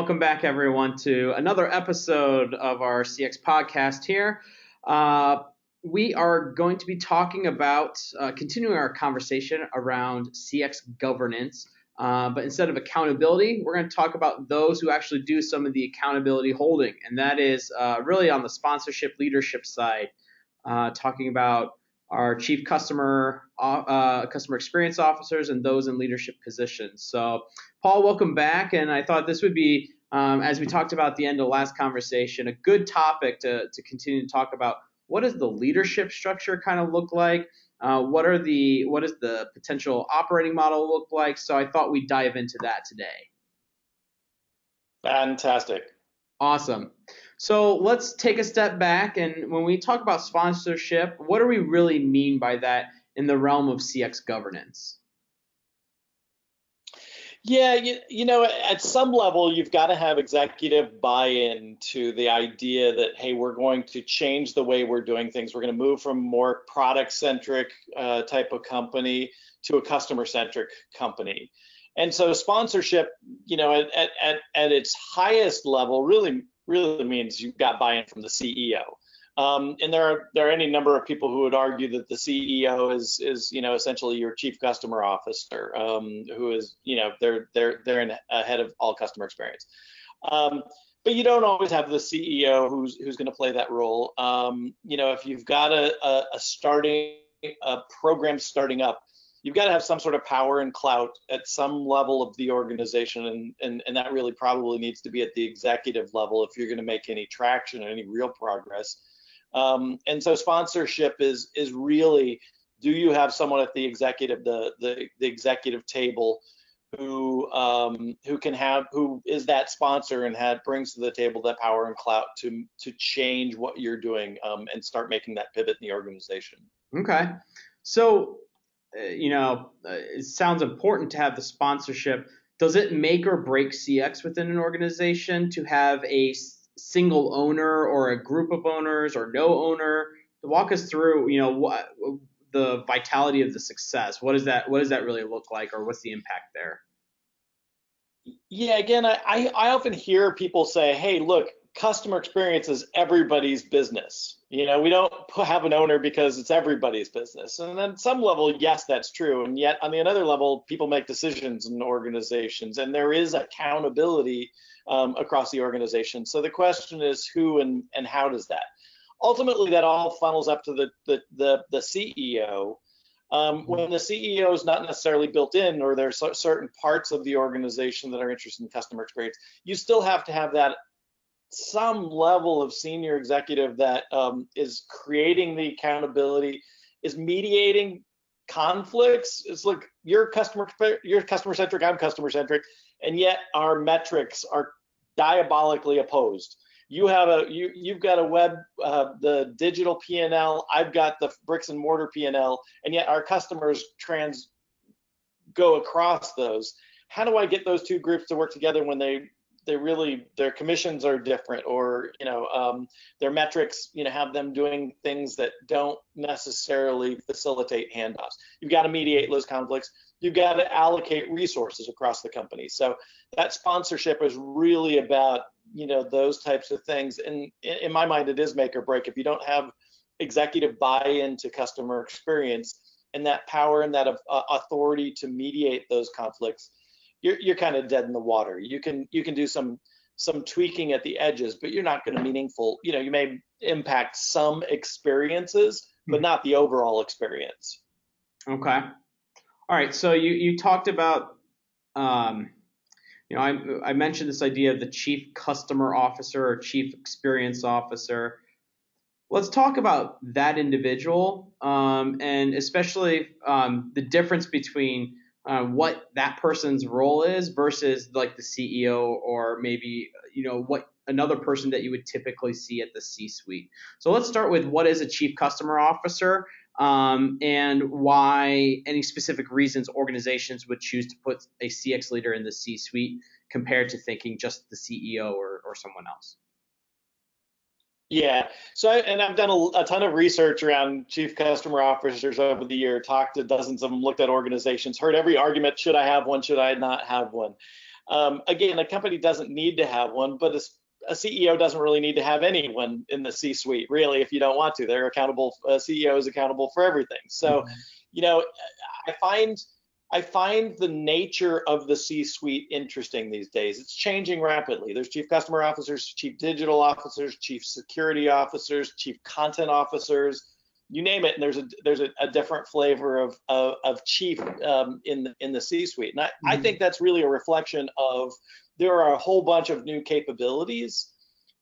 welcome back everyone to another episode of our CX podcast here. Uh, we are going to be talking about uh, continuing our conversation around CX governance. Uh, but instead of accountability, we're going to talk about those who actually do some of the accountability holding, and that is uh, really on the sponsorship leadership side, uh, talking about our chief customer uh, customer experience officers and those in leadership positions. So, Paul, welcome back, and I thought this would be, um, as we talked about at the end of the last conversation, a good topic to to continue to talk about. What does the leadership structure kind of look like? Uh, what are the what does the potential operating model look like? So I thought we'd dive into that today. Fantastic. Awesome. So let's take a step back and when we talk about sponsorship, what do we really mean by that in the realm of CX governance? Yeah, you, you know, at some level, you've got to have executive buy-in to the idea that, hey, we're going to change the way we're doing things. We're going to move from more product-centric uh, type of company to a customer-centric company. And so sponsorship, you know, at, at, at its highest level really, really means you've got buy-in from the CEO. Um, and there are there are any number of people who would argue that the CEO is is you know essentially your chief customer officer, um, who is you know they're they're they're in ahead of all customer experience. Um, but you don't always have the CEO who's who's going to play that role. Um, you know, if you've got a, a, a starting a program starting up, you've got to have some sort of power and clout at some level of the organization and, and, and that really probably needs to be at the executive level if you're going to make any traction or any real progress um, and so sponsorship is is really do you have someone at the executive the the, the executive table who um, who can have who is that sponsor and had brings to the table that power and clout to to change what you're doing um, and start making that pivot in the organization. Okay, so uh, you know uh, it sounds important to have the sponsorship. Does it make or break CX within an organization to have a single owner or a group of owners or no owner? Walk us through, you know, what the vitality of the success. What does that what does that really look like, or what's the impact there? Yeah, again, I I often hear people say, "Hey, look, customer experience is everybody's business. You know, we don't have an owner because it's everybody's business. And then some level, yes, that's true. And yet on the another level, people make decisions in organizations and there is accountability um, across the organization. So the question is who and, and how does that? Ultimately, that all funnels up to the, the, the, the CEO. Um, when the CEO is not necessarily built in or there's certain parts of the organization that are interested in customer experience, you still have to have that some level of senior executive that um, is creating the accountability, is mediating conflicts. It's like you're customer you're customer centric, I'm customer centric, and yet our metrics are diabolically opposed. You have a you you've got a web uh, the digital P&L. I've got the bricks and mortar P&L, and yet our customers trans go across those. How do I get those two groups to work together when they they really their commissions are different or you know um, their metrics you know have them doing things that don't necessarily facilitate handoffs. You've got to mediate those conflicts. You've got to allocate resources across the company. So that sponsorship is really about you know those types of things. And in my mind it is make or break. If you don't have executive buy-in to customer experience and that power and that uh, authority to mediate those conflicts you're you're kind of dead in the water. You can you can do some some tweaking at the edges, but you're not going to meaningful. You know, you may impact some experiences, but hmm. not the overall experience. Okay. All right. So you you talked about. Um, you know, I, I mentioned this idea of the chief customer officer or chief experience officer. Let's talk about that individual um, and especially um, the difference between uh, what that person's role is versus like the CEO or maybe you know what another person that you would typically see at the C-suite. So let's start with what is a chief customer officer um, and why any specific reasons organizations would choose to put a CX leader in the C-suite compared to thinking just the CEO or, or someone else. Yeah. So, and I've done a, a, ton of research around chief customer officers over the year, talked to dozens of them, looked at organizations, heard every argument. Should I have one? Should I not have one? Um, again, a company doesn't need to have one, but a, a, CEO doesn't really need to have anyone in the C-suite, really, if you don't want to. They're accountable. A CEO is accountable for everything. So, mm-hmm. you know, I find I find the nature of the C-suite interesting these days. It's changing rapidly. There's chief customer officers, chief digital officers, chief security officers, chief content officers, you name it. And there's a there's a, a different flavor of of, of chief um, in the in the C-suite. And I, mm-hmm. I think that's really a reflection of there are a whole bunch of new capabilities,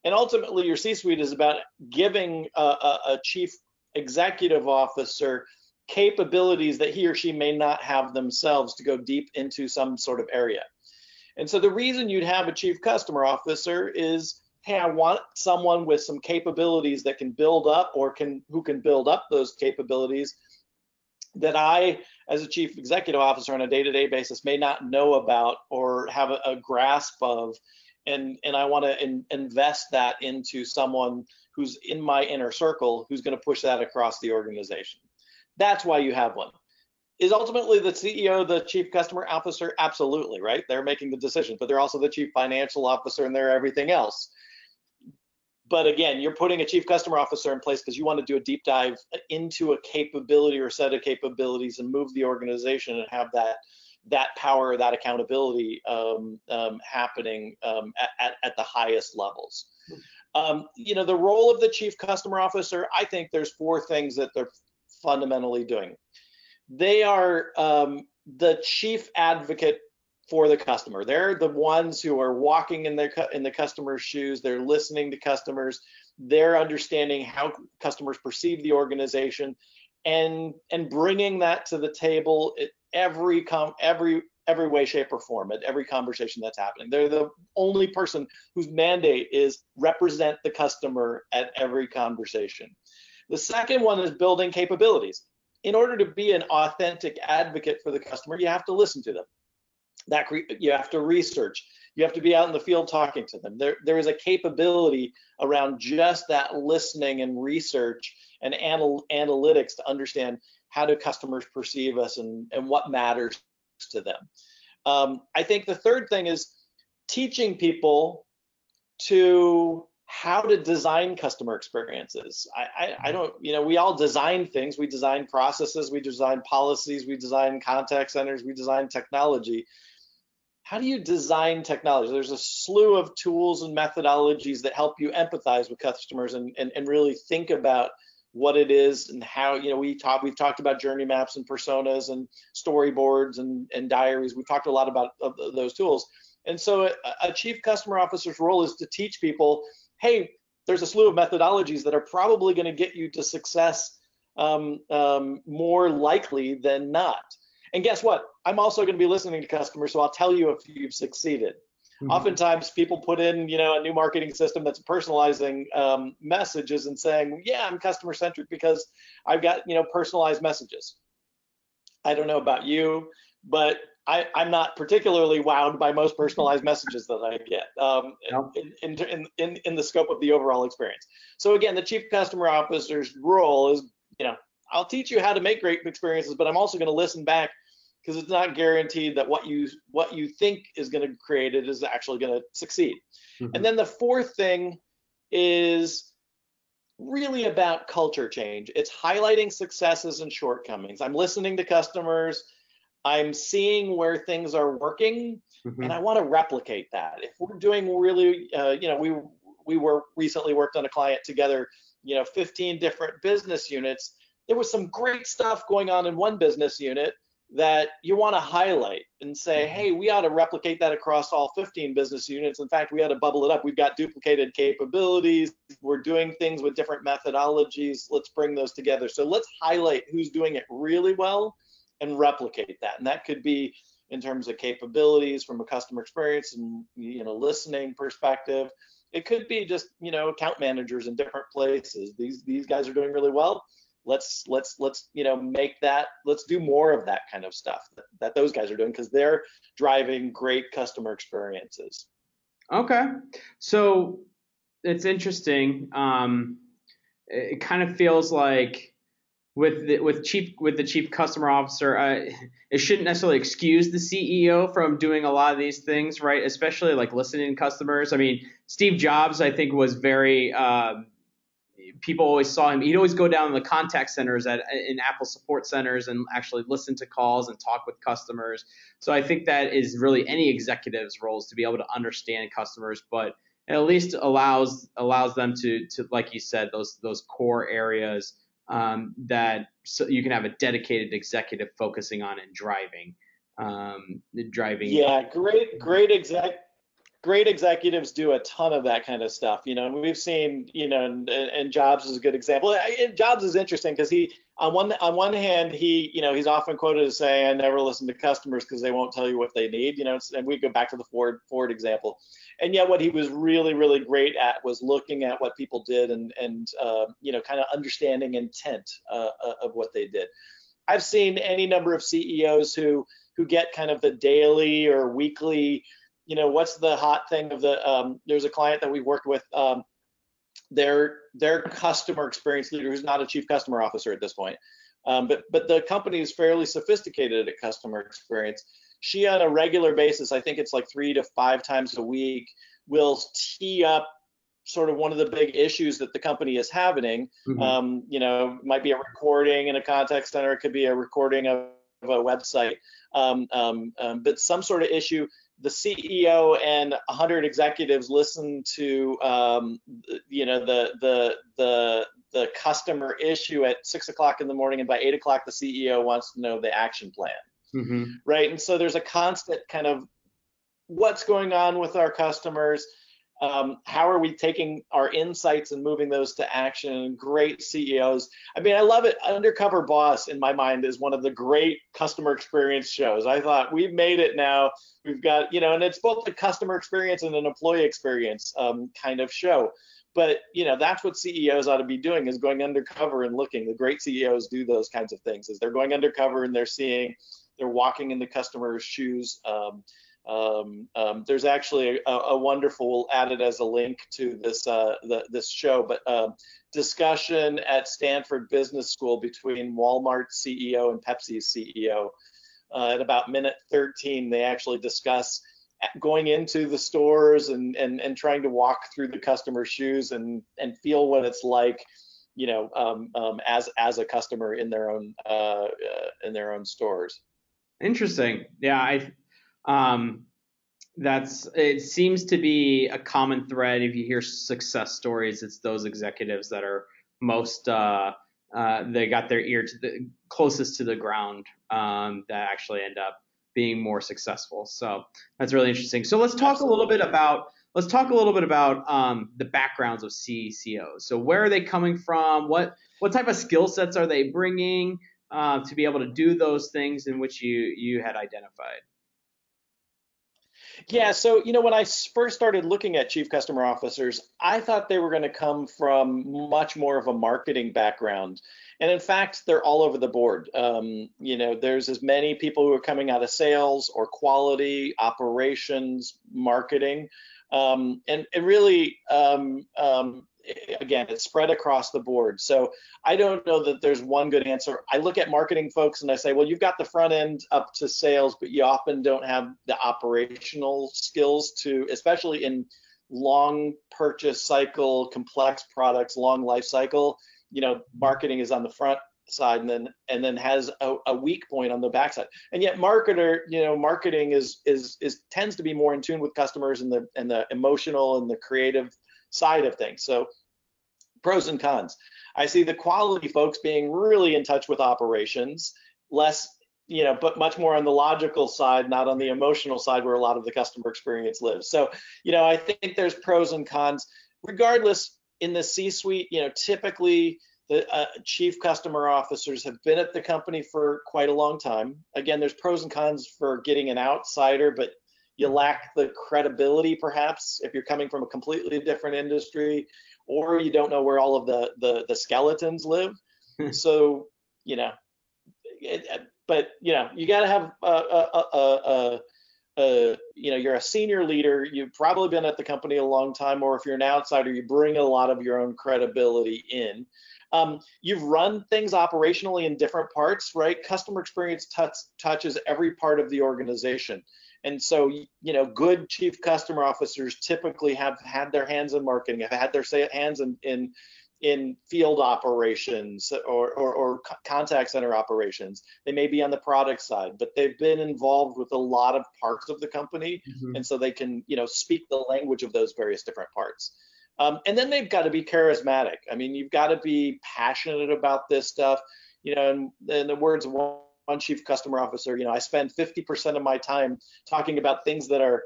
and ultimately your C-suite is about giving a, a, a chief executive officer capabilities that he or she may not have themselves to go deep into some sort of area. And so the reason you'd have a chief customer officer is, hey, I want someone with some capabilities that can build up or can who can build up those capabilities that I, as a chief executive officer on a day-to-day basis, may not know about or have a, a grasp of. And, and I want to in, invest that into someone who's in my inner circle who's going to push that across the organization. That's why you have one. Is ultimately the CEO the chief customer officer? Absolutely, right? They're making the decisions, but they're also the chief financial officer and they're everything else. But again, you're putting a chief customer officer in place because you want to do a deep dive into a capability or set of capabilities and move the organization and have that that power, that accountability um, um, happening um, at, at, the highest levels. Um, you know, the role of the chief customer officer, I think there's four things that they're fundamentally doing. They are um, the chief advocate for the customer. They're the ones who are walking in their in the customer's shoes. They're listening to customers. They're understanding how customers perceive the organization, and and bringing that to the table at every com every every way, shape, or form at every conversation that's happening. They're the only person whose mandate is represent the customer at every conversation. The second one is building capabilities. In order to be an authentic advocate for the customer, you have to listen to them. That you have to research. You have to be out in the field talking to them. There, there is a capability around just that listening and research and anal analytics to understand how do customers perceive us and, and what matters to them. Um, I think the third thing is teaching people to how to design customer experiences. I, I, I, mm-hmm. don't, you know, we all design things. We design processes, we design policies, we design contact centers, we design technology. How do you design technology? There's a slew of tools and methodologies that help you empathize with customers and, and, and really think about what it is and how, you know, we talk, we've talked about journey maps and personas and storyboards and, and diaries. We've talked a lot about those tools. And so a, a chief customer officer's role is to teach people hey, there's a slew of methodologies that are probably going to get you to success um, um, more likely than not. And guess what? I'm also going to be listening to customers, so I'll tell you if you've succeeded. Mm-hmm. Oftentimes, people put in, you know, a new marketing system that's personalizing um, messages and saying, "Yeah, I'm customer centric because I've got, you know, personalized messages." I don't know about you, but I, am not particularly wowed by most personalized messages that I get um, in, in, in, in, the scope of the overall experience. So again, the chief customer officer's role is, you know, I'll teach you how to make great experiences, but I'm also going to listen back because it's not guaranteed that what you what you think is going to create it is actually going to succeed. Mm-hmm. And then the fourth thing is really about culture change. It's highlighting successes and shortcomings. I'm listening to customers. I'm seeing where things are working, mm-hmm. and I want to replicate that. If we're doing really, uh, you know, we we were recently worked on a client together, you know, 15 different business units. There was some great stuff going on in one business unit that you want to highlight and say, mm-hmm. hey, we ought to replicate that across all 15 business units. In fact, we ought to bubble it up. We've got duplicated capabilities. We're doing things with different methodologies. Let's bring those together. So let's highlight who's doing it really well and replicate that. And that could be in terms of capabilities from a customer experience and you know listening perspective. It could be just you know account managers in different places. These these guys are doing really well. Let's let's let's you know make that. Let's do more of that kind of stuff that, that those guys are doing because they're driving great customer experiences. Okay, so it's interesting. Um, it kind of feels like with the, with chief with the chief customer officer, uh, it shouldn't necessarily excuse the CEO from doing a lot of these things, right? Especially like listening to customers. I mean, Steve Jobs, I think, was very. Um, people always saw him. He'd always go down to the contact centers at in Apple support centers and actually listen to calls and talk with customers. So I think that is really any executive's roles to be able to understand customers, but it at least allows allows them to to like you said those those core areas um, that so you can have a dedicated executive focusing on and driving um, driving. Yeah, great great exec great executives do a ton of that kind of stuff, you know, and we've seen, you know, and, and Jobs is a good example. Jobs is interesting because he, on one on one hand, he, you know, he's often quoted as saying, "I never listen to customers because they won't tell you what they need," you know, and we go back to the Ford Ford example. And yet, what he was really, really great at was looking at what people did and and uh, you know, kind of understanding intent uh, uh, of what they did. I've seen any number of CEOs who who get kind of the daily or weekly you know, what's the hot thing of the, um, there's a client that we worked with, um, their, their customer experience leader who's not a chief customer officer at this point. Um, but, but the company is fairly sophisticated at customer experience. She on a regular basis, I think it's like three to five times a week, will tee up sort of one of the big issues that the company is having. Mm-hmm. Um, you know, might be a recording in a contact center, it could be a recording of, of a website, um, um, um, but some sort of issue the CEO and 100 executives listen to um, you know the the the the customer issue at six o'clock in the morning, and by eight o'clock the CEO wants to know the action plan, mm-hmm. right? And so there's a constant kind of what's going on with our customers um, how are we taking our insights and moving those to action? Great CEOs. I mean, I love it. Undercover Boss, in my mind, is one of the great customer experience shows. I thought we've made it now. We've got, you know, and it's both a customer experience and an employee experience um, kind of show. But you know, that's what CEOs ought to be doing is going undercover and looking. The great CEOs do those kinds of things. Is they're going undercover and they're seeing, they're walking in the customer's shoes. Um, um, um, there's actually a, a, wonderful added as a link to this uh, the, this show, but uh, discussion at Stanford Business School between Walmart CEO and Pepsi CEO. Uh, at about minute 13, they actually discuss going into the stores and, and, and trying to walk through the customer's shoes and, and feel what it's like, you know, um, um as as a customer in their own uh, uh, in their own stores. Interesting. Yeah, I um, that's it seems to be a common thread if you hear success stories. It's those executives that are most uh, uh, they got their ear to the closest to the ground um, that actually end up being more successful. So that's really interesting. So let's talk Absolutely. a little bit about let's talk a little bit about um, the backgrounds of CEOs. So where are they coming from? What what type of skill sets are they bringing uh, to be able to do those things in which you you had identified? Yeah, so you know, when I first started looking at chief customer officers, I thought they were going to come from much more of a marketing background, and in fact, they're all over the board. Um, you know, there's as many people who are coming out of sales or quality, operations, marketing, um, and, and really, um, um again, it's spread across the board. So I don't know that there's one good answer. I look at marketing folks and I say, well, you've got the front end up to sales, but you often don't have the operational skills to, especially in long purchase cycle, complex products, long life cycle. You know, marketing is on the front side and then and then has a, a, weak point on the backside and yet marketer you know marketing is is is tends to be more in tune with customers and the and the emotional and the creative side of things so pros and cons. I see the quality folks being really in touch with operations, less, you know, but much more on the logical side, not on the emotional side where a lot of the customer experience lives. So, you know, I think there's pros and cons. Regardless, in the C-suite, you know, typically the uh, chief customer officers have been at the company for quite a long time. Again, there's pros and cons for getting an outsider, but you lack the credibility perhaps if you're coming from a completely different industry or you don't know where all of the the, the skeletons live. Hmm. so you know, it, but you know, you got to have a, a, a, a, you know, you're a senior leader. You've probably been at the company a long time, or if you're an outsider, you bring a lot of your own credibility in. Um, you've run things operationally in different parts, right? Customer experience touch, touches every part of the organization. And so, you know, good chief customer officers typically have had their hands in marketing, have had their hands in, in in field operations or, or, or, contact center operations. They may be on the product side, but they've been involved with a lot of parts of the company, mm-hmm. and so they can you know speak the language of those various different parts. Um, and then they've got to be charismatic. I mean, you've got to be passionate about this stuff. You know, in, in the words of one, one chief customer officer, you know, I spend 50% of my time talking about things that are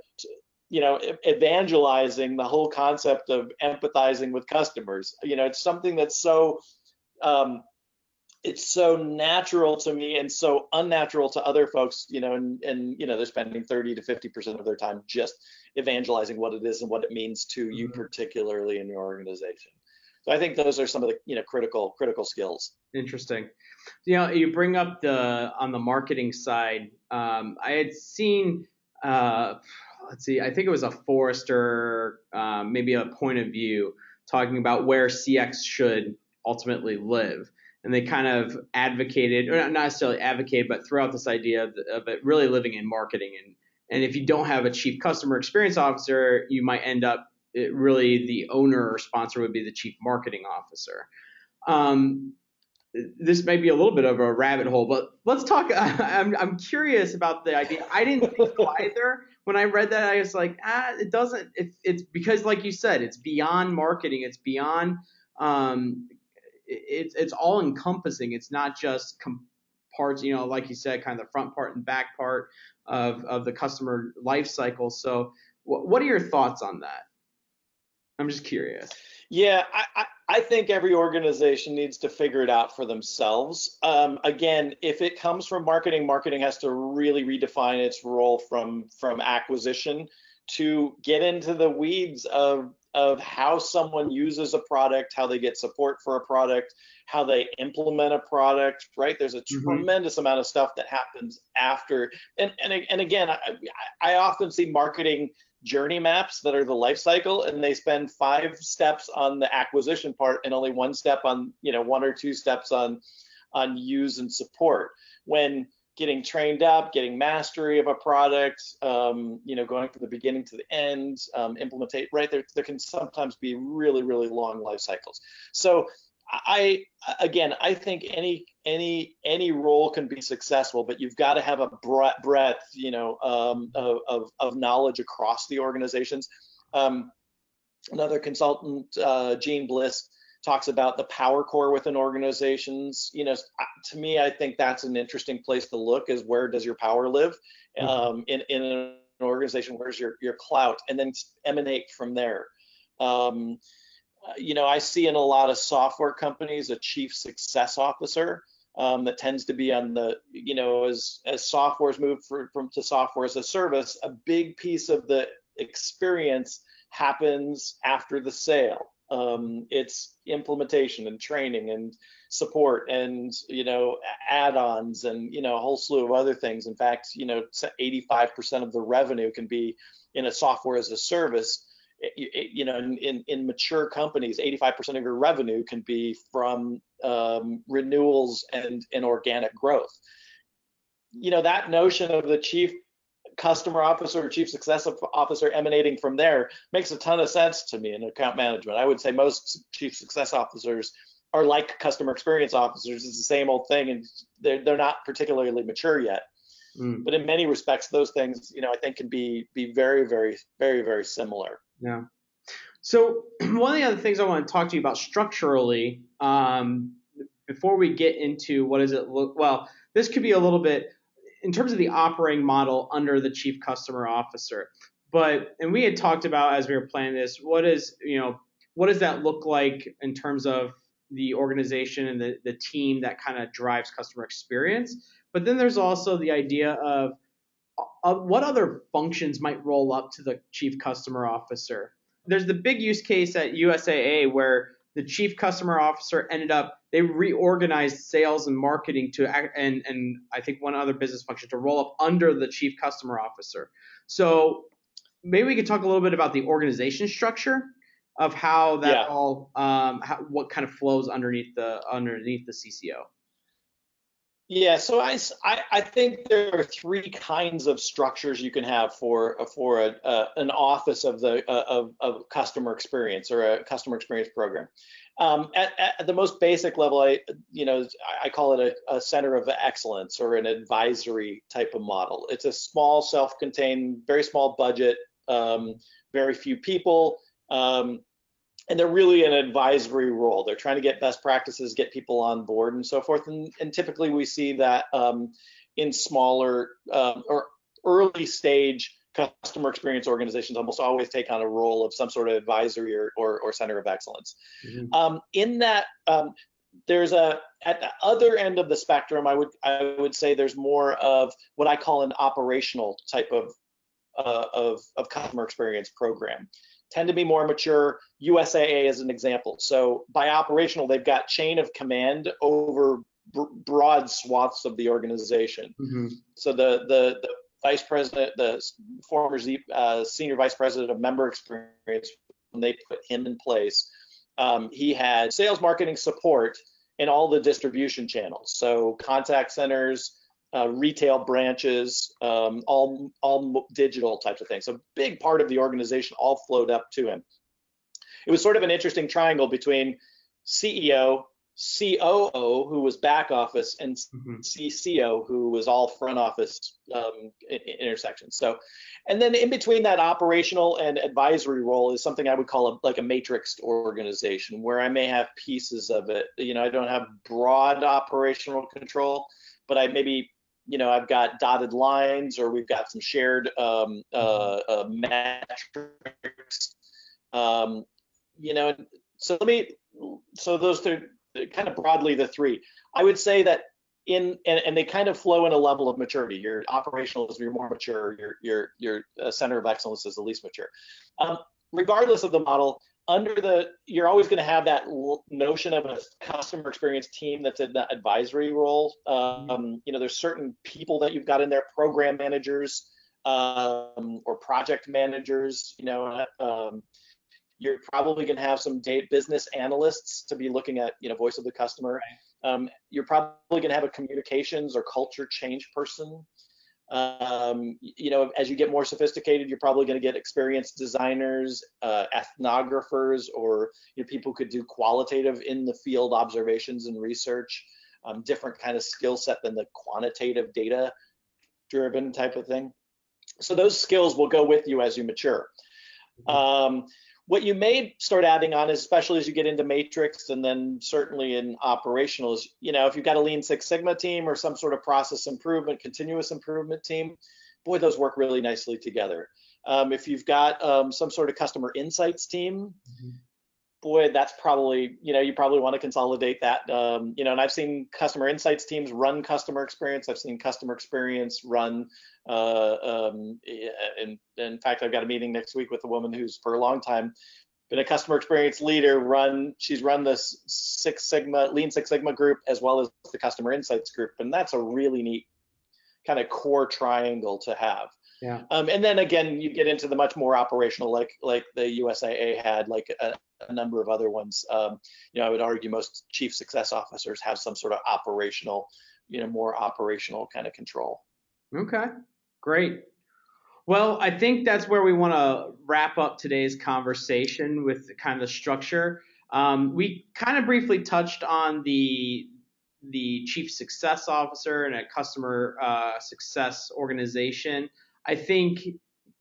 you know evangelizing the whole concept of empathizing with customers you know it's something that's so um, it's so natural to me and so unnatural to other folks you know and, and you know they're spending 30 to 50 percent of their time just evangelizing what it is and what it means to you mm-hmm. particularly in your organization so i think those are some of the you know critical critical skills interesting you know you bring up the on the marketing side um, i had seen uh, let's see, I think it was a Forrester, um, maybe a point of view talking about where CX should ultimately live. And they kind of advocated, or not necessarily advocated, but throughout this idea of, of it really living in marketing. And, and if you don't have a chief customer experience officer, you might end up it really the owner or sponsor would be the chief marketing officer. Um, this may be a little bit of a rabbit hole, but let's talk. I'm, I'm curious about the idea. I didn't think so either when I read that, I was like, ah, it doesn't. It's it's because, like you said, it's beyond marketing. It's beyond. Um, it's it's all encompassing. It's not just com- parts. You know, like you said, kind of the front part and back part of of the customer life cycle. So, wh- what are your thoughts on that? I'm just curious. Yeah, I, I think every organization needs to figure it out for themselves. Um, again, if it comes from marketing, marketing has to really redefine its role from from acquisition to get into the weeds of of how someone uses a product, how they get support for a product, how they implement a product, right? There's a mm-hmm. tremendous amount of stuff that happens after. And and, and again, I, I often see marketing journey maps that are the life cycle and they spend five steps on the acquisition part and only one step on you know one or two steps on on use and support. When getting trained up getting mastery of a product um, you know going from the beginning to the end um, implementate right there there can sometimes be really really long life cycles. So I again, I think any any any role can be successful, but you've got to have a breadth, you know, um, of, of knowledge across the organizations. Um, another consultant, uh, Jeanne Bliss, talks about the power core within organizations. You know, to me, I think that's an interesting place to look. Is where does your power live mm-hmm. um, in in an organization? Where's your your clout, and then emanate from there. Um, you know, I see in a lot of software companies a chief success officer um, that tends to be on the, you know, as as software's moved for, from to software as a service, a big piece of the experience happens after the sale. Um, it's implementation and training and support and you know add-ons and you know a whole slew of other things. In fact, you know, 85% of the revenue can be in a software as a service you know, in, in mature companies, 85% of your revenue can be from um, renewals and, and organic growth. You know, that notion of the chief customer officer or chief success officer emanating from there makes a ton of sense to me in account management. I would say most chief success officers are like customer experience officers. It's the same old thing, and they're, they're not particularly mature yet. Mm. But in many respects, those things, you know, I think can be be very, very, very, very similar. Yeah. So one of the other things I want to talk to you about structurally, um, before we get into what does it look, well, this could be a little bit in terms of the operating model under the chief customer officer. But and we had talked about as we were planning this, what is you know what does that look like in terms of the organization and the, the team that kind of drives customer experience. But then there's also the idea of uh, what other functions might roll up to the chief customer officer? There's the big use case at USAA where the chief customer officer ended up they reorganized sales and marketing to and and I think one other business function to roll up under the chief customer officer. So maybe we could talk a little bit about the organization structure of how that yeah. all um, how, what kind of flows underneath the underneath the CCO. Yeah, so I, I, think there are three kinds of structures you can have for for a, uh, an office of the uh, of, of customer experience or a customer experience program. Um, at, at, the most basic level, I you know I call it a, a, center of excellence or an advisory type of model. It's a small, self-contained, very small budget, um, very few people. Um, and they're really an advisory role. They're trying to get best practices, get people on board, and so forth. And, and typically, we see that um, in smaller um, or early stage customer experience organizations almost always take on a role of some sort of advisory or, or, or center of excellence. Mm-hmm. Um, in that, um, there's a at the other end of the spectrum, I would I would say there's more of what I call an operational type of uh, of, of customer experience program tend to be more mature. USAA is an example. So by operational, they've got chain of command over broad swaths of the organization. Mm-hmm. So the, the, the vice president, the former uh, senior vice president of member experience, when they put him in place, um, he had sales, marketing, support in all the distribution channels. So contact centers, uh, retail branches, um, all all digital types of things. So big part of the organization all flowed up to him. It was sort of an interesting triangle between CEO, COO, who was back office, and mm-hmm. CCO, who was all front office um, intersection. So, and then in between that operational and advisory role is something I would call a, like a matrixed organization, where I may have pieces of it. You know, I don't have broad operational control, but I maybe you know, I've got dotted lines or we've got some shared um, uh, uh, metrics. Um, you know, so let me, so those are kind of broadly the three. I would say that in, and, and they kind of flow in a level of maturity. Your operational is your more mature, your, your, your uh, center of excellence is the least mature. Um, regardless of the model, under the you're always going to have that notion of a customer experience team that's in that advisory role. Um, you know there's certain people that you've got in there program managers um, or project managers you know um, you're probably going to have some data business analysts to be looking at you know voice of the customer. Um, you're probably going to have a communications or culture change person um, you know, as you get more sophisticated, you're probably going to get experienced designers, uh, ethnographers, or you know, people who could do qualitative in the field observations and research, um, different kind of skill set than the quantitative data driven type of thing. So those skills will go with you as you mature. Mm-hmm. Um, what you may start adding on, especially as you get into matrix and then certainly in operational, is you know if you've got a Lean Six Sigma team or some sort of process improvement, continuous improvement team, boy, those work really nicely together. Um, if you've got um, some sort of customer insights team, mm-hmm boy, that's probably, you know, you probably want to consolidate that. Um, you know, and I've seen customer insights teams run customer experience. I've seen customer experience run. Uh, um, in, in fact, I've got a meeting next week with a woman who's for a long time been a customer experience leader. Run, she's run this Six Sigma, Lean Six Sigma group as well as the customer insights group, and that's a really neat kind of core triangle to have. Yeah. Um, and then again, you get into the much more operational, like like the USAA had, like a, a number of other ones. Um, you know, I would argue most chief success officers have some sort of operational, you know, more operational kind of control. Okay, great. Well, I think that's where we want to wrap up today's conversation with kind of the structure. Um, we kind of briefly touched on the the chief success officer and a customer uh, success organization. I think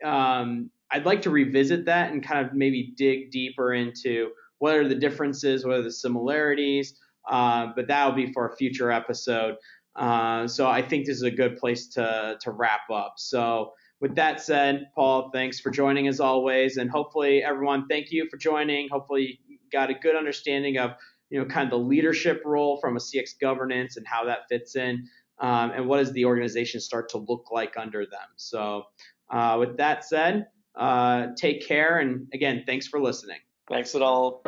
um, I'd like to revisit that and kind of maybe dig deeper into what are the differences, what are the similarities, uh, but that'll be for a future episode. Uh, so I think this is a good place to to wrap up. So with that said, Paul, thanks for joining as always, and hopefully everyone, thank you for joining. Hopefully you got a good understanding of you know kind of the leadership role from a CX governance and how that fits in um, and what does the organization start to look like under them. So, uh, with that said, uh, take care. And again, thanks for listening. Thanks at all.